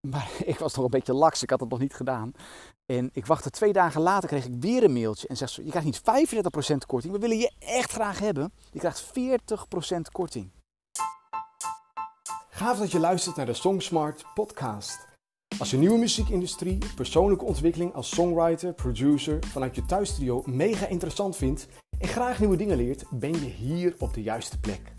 Maar ik was nog een beetje laks, ik had het nog niet gedaan. En ik wachtte twee dagen later, kreeg ik weer een mailtje. En zegt ze, je krijgt niet 35% korting, we willen je echt graag hebben. Je krijgt 40% korting. Gaaf dat je luistert naar de Songsmart podcast. Als je nieuwe muziekindustrie, persoonlijke ontwikkeling als songwriter, producer vanuit je thuisstudio mega interessant vindt en graag nieuwe dingen leert, ben je hier op de juiste plek.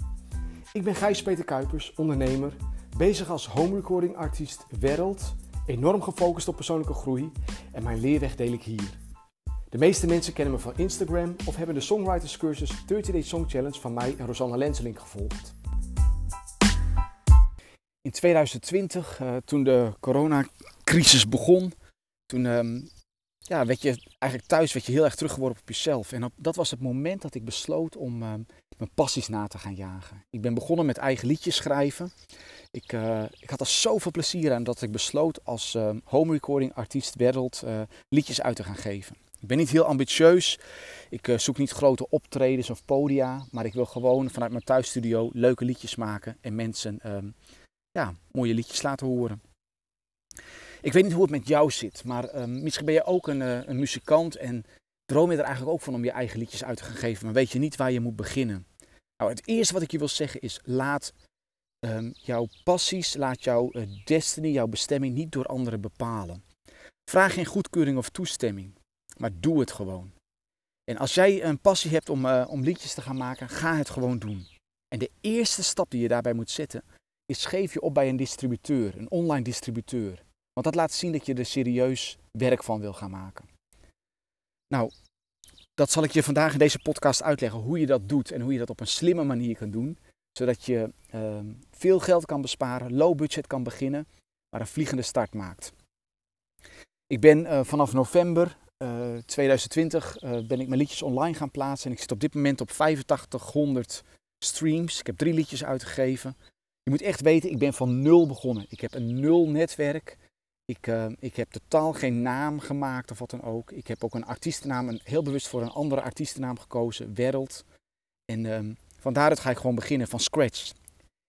Ik ben Gijs-Peter Kuipers, ondernemer, bezig als home recording artiest wereld, enorm gefocust op persoonlijke groei en mijn leerweg deel ik hier. De meeste mensen kennen me van Instagram of hebben de Songwriters cursus 30 Day Song Challenge van mij en Rosanna Lenseling gevolgd. In 2020, uh, toen de coronacrisis begon, toen um, ja, werd je eigenlijk thuis werd je heel erg teruggeworpen op jezelf. En dat was het moment dat ik besloot om uh, mijn passies na te gaan jagen. Ik ben begonnen met eigen liedjes schrijven. Ik, uh, ik had er zoveel plezier aan dat ik besloot als uh, home recording artiest wereld liedjes uit te gaan geven. Ik ben niet heel ambitieus. Ik zoek niet grote optredens of podia. Maar ik wil gewoon vanuit mijn thuisstudio leuke liedjes maken en mensen ehm, ja, mooie liedjes laten horen. Ik weet niet hoe het met jou zit, maar uh, misschien ben je ook een, een, muzikant en droom je er eigenlijk ook van om je eigen liedjes uit te gaan geven, maar weet je niet waar je moet beginnen. Nou, het eerste wat ik je wil zeggen is: laat um, jouw passies, laat jouw uh, destiny, jouw bestemming niet door anderen bepalen. Vraag geen goedkeuring of toestemming, maar doe het gewoon. En als jij een passie hebt om, om liedjes te gaan maken, ga het gewoon doen. En de eerste stap die je daarbij moet zetten, is geef je op bij een distributeur, een online distributeur. Want dat laat zien dat je er serieus werk van wil gaan maken. Nou, dat zal ik je vandaag in deze podcast uitleggen hoe je dat doet en hoe je dat op een slimme manier kan doen. Zodat je uh, veel geld kan besparen, low budget kan beginnen, maar een vliegende start maakt. Ik ben uh, vanaf november uh, 2020 ben ik mijn liedjes online gaan plaatsen en ik zit op dit moment op 8500 streams. Ik heb drie liedjes uitgegeven. Je moet echt weten, ik ben van nul begonnen. Ik heb een nul netwerk. Ik, uh, ik heb totaal geen naam gemaakt of wat dan ook. Ik heb ook een artiestennaam, een, heel bewust voor een andere artiestennaam gekozen, Wereld. En um, van daaruit ga ik gewoon beginnen van scratch.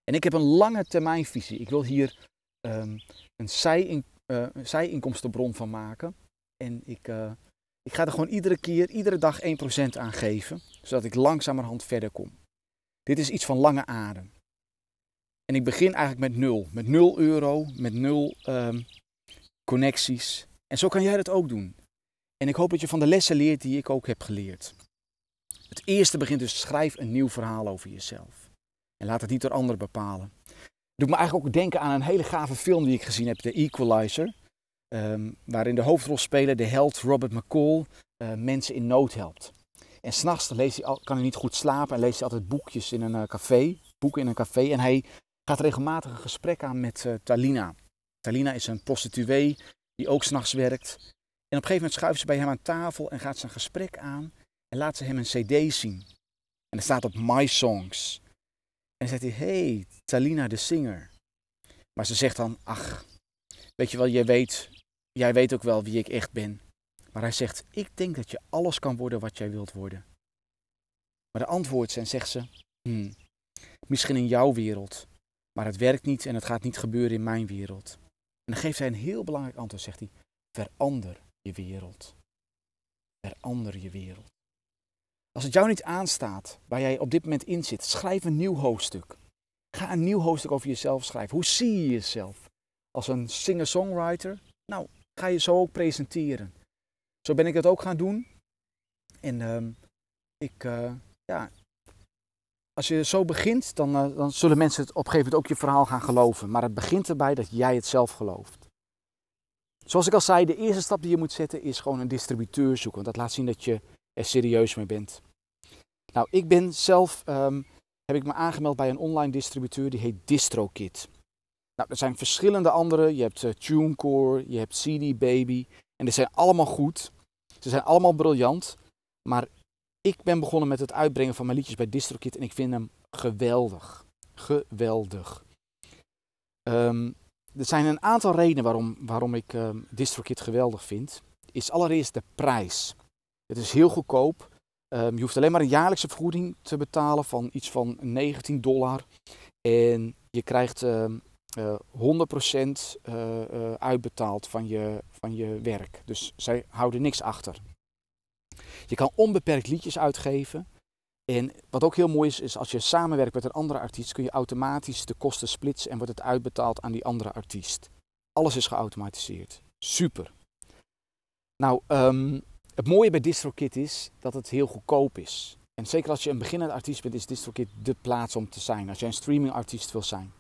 En ik heb een lange termijnvisie. Ik wil hier um, een, zij uh, zijinkomstenbron van maken. En ik, uh, ik ga er gewoon iedere keer, iedere dag 1% aan geven, zodat ik langzamerhand verder kom. Dit is iets van lange adem. En ik begin eigenlijk met nul. Met nul euro, met nul um, connecties. En zo kan jij dat ook doen. En ik hoop dat je van de lessen leert die ik ook heb geleerd. Het eerste begint dus schrijf een nieuw verhaal over jezelf. En laat het niet door anderen bepalen. Doet me eigenlijk ook denken aan een hele gave film die ik gezien heb, The Equalizer. Um, waarin de hoofdrolspeler, de held Robert McCall, uh, mensen in nood helpt. En s'nachts kan hij niet goed slapen en leest hij altijd boekjes in een uh, café, boeken in een café. En hij gaat regelmatig een gesprek aan met uh, Talina. Talina is een prostituee die ook s'nachts werkt. En op een gegeven moment schuift ze bij hem aan tafel en gaat ze een gesprek aan en laat ze hem een cd zien. En er staat op My Songs. En dan zegt hij, hey, Talina de Singer. Maar ze zegt dan, ach, weet je wel, jij weet, jij weet ook wel wie ik echt ben. Maar hij zegt, ik denk dat je alles kan worden wat jij wilt worden. Maar de antwoord zijn, zegt ze, hmm, misschien in jouw wereld, maar het werkt niet en het gaat niet gebeuren in mijn wereld. En dan geeft hij een heel belangrijk antwoord, zegt hij, verander je wereld. Verander je wereld. Als het jou niet aanstaat, waar jij op dit moment in zit, schrijf een nieuw hoofdstuk. Ga een nieuw hoofdstuk over jezelf schrijven. Hoe zie je jezelf? Als een singer-songwriter? Nou, ga je zo ook presenteren. Zo ben ik het ook gaan doen. En uh, ik, uh, ja, als je zo begint, dan, uh, dan zullen mensen het op een gegeven moment ook je verhaal gaan geloven. Maar het begint erbij dat jij het zelf gelooft. Zoals ik al zei, de eerste stap die je moet zetten is gewoon een distributeur zoeken. Want dat laat zien dat je er serieus mee bent. Nou, ik ben zelf, um, heb ik me aangemeld bij een online distributeur die heet DistroKit. Nou, er zijn verschillende andere. Je hebt uh, TuneCore, je hebt CD Baby. En die zijn allemaal goed. Ze zijn allemaal briljant. Maar ik ben begonnen met het uitbrengen van mijn liedjes bij DistroKit en ik vind hem geweldig. Geweldig. Um, er zijn een aantal redenen waarom, waarom ik um, DistroKit geweldig vind. Is allereerst de prijs. Het is heel goedkoop. Um, je hoeft alleen maar een jaarlijkse vergoeding te betalen van iets van 19 dollar. En je krijgt uh, 100% uh, uitbetaald van je, van je werk. Dus zij houden niks achter. Je kan onbeperkt liedjes uitgeven. En wat ook heel mooi is, is als je samenwerkt met een andere artiest, kun je automatisch de kosten splitsen en wordt het uitbetaald aan die andere artiest. Alles is geautomatiseerd. Super. Nou, um, het mooie bij DistroKit is dat het heel goedkoop is. En zeker als je een beginnende artiest bent, is DistroKit de plaats om te zijn. Als je een streamingartiest wil zijn.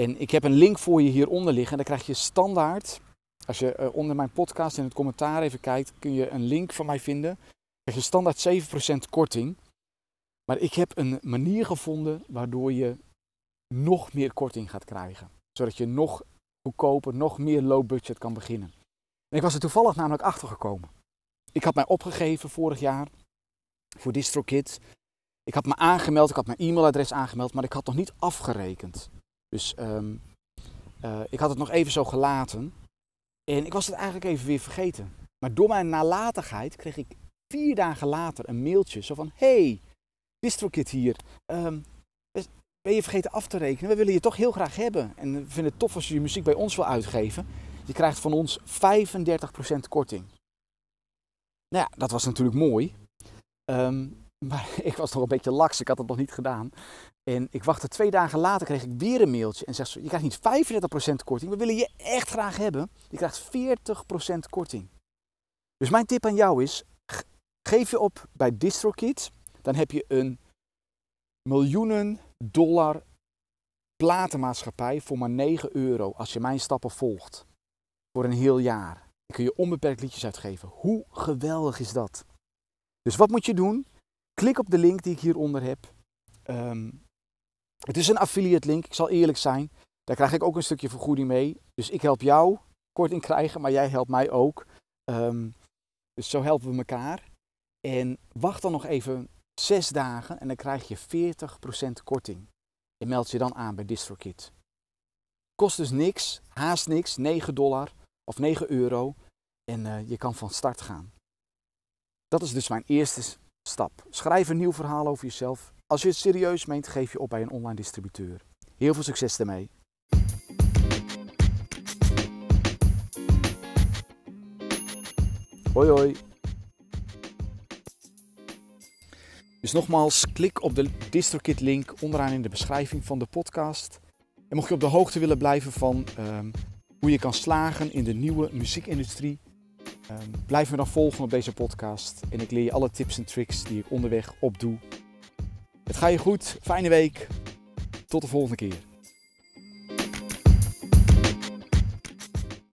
En ik heb een link voor je hieronder liggen. En dan krijg je standaard, als je uh, onder mijn podcast in het commentaar even kijkt, kun je een link van mij vinden. Krijg je standaard 7% korting. Maar ik heb een manier gevonden waardoor je nog meer korting gaat krijgen. Zodat je nog goedkoper, nog meer low budget kan beginnen. En ik was er toevallig namelijk achter gekomen. Ik had mij opgegeven vorig jaar voor DistroKit. Ik had me aangemeld, ik had mijn e-mailadres aangemeld, maar ik had nog niet afgerekend. Dus um, uh, ik had het nog even zo gelaten. En ik was het eigenlijk even weer vergeten. Maar door mijn nalatigheid kreeg ik vier dagen later een mailtje. Zo van, hey, DistroKit hier. Um, ben je vergeten af te rekenen? We willen je toch heel graag hebben. En we vinden het tof als je je muziek bij ons wil uitgeven. Je krijgt van ons 35% korting. Nou ja, dat was natuurlijk mooi. Um, maar ik was nog een beetje laks, ik had het nog niet gedaan. En ik wachtte twee dagen later, kreeg ik weer een mailtje en zegt ze, je krijgt niet 35% korting, we willen je echt graag hebben. Je krijgt 40% korting. Dus mijn tip aan jou is, geef je op bij DistroKit, dan heb je een miljoenen dollar platenmaatschappij voor maar 9 euro als je mijn stappen volgt. Voor een heel jaar. Dan kun je onbeperkt liedjes uitgeven. Hoe geweldig is dat? Dus wat moet je doen? Klik op de link die ik hieronder heb. Um, het is een affiliate link, ik zal eerlijk zijn. Daar krijg ik ook een stukje vergoeding mee. Dus ik help jou korting krijgen, maar jij helpt mij ook. Um, dus zo helpen we elkaar. En wacht dan nog even zes dagen en dan krijg je 40% korting. En meld je dan aan bij DistroKit. Kost dus niks, haast niks, 9 dollar of 9 euro. En uh, je kan van start gaan. Dat is dus mijn eerste stap. Schrijf een nieuw verhaal over jezelf. Als je het serieus meent, geef je op bij een online distributeur. Heel veel succes daarmee. Hoi hoi. Dus nogmaals, klik op de DistroKit link onderaan in de beschrijving van de podcast. En mocht je op de hoogte willen blijven van um, hoe je kan slagen in de nieuwe muziekindustrie, um, blijf me dan volgen op deze podcast. En ik leer je alle tips en tricks die ik onderweg opdoe. Het gaat je goed, fijne week. Tot de volgende keer.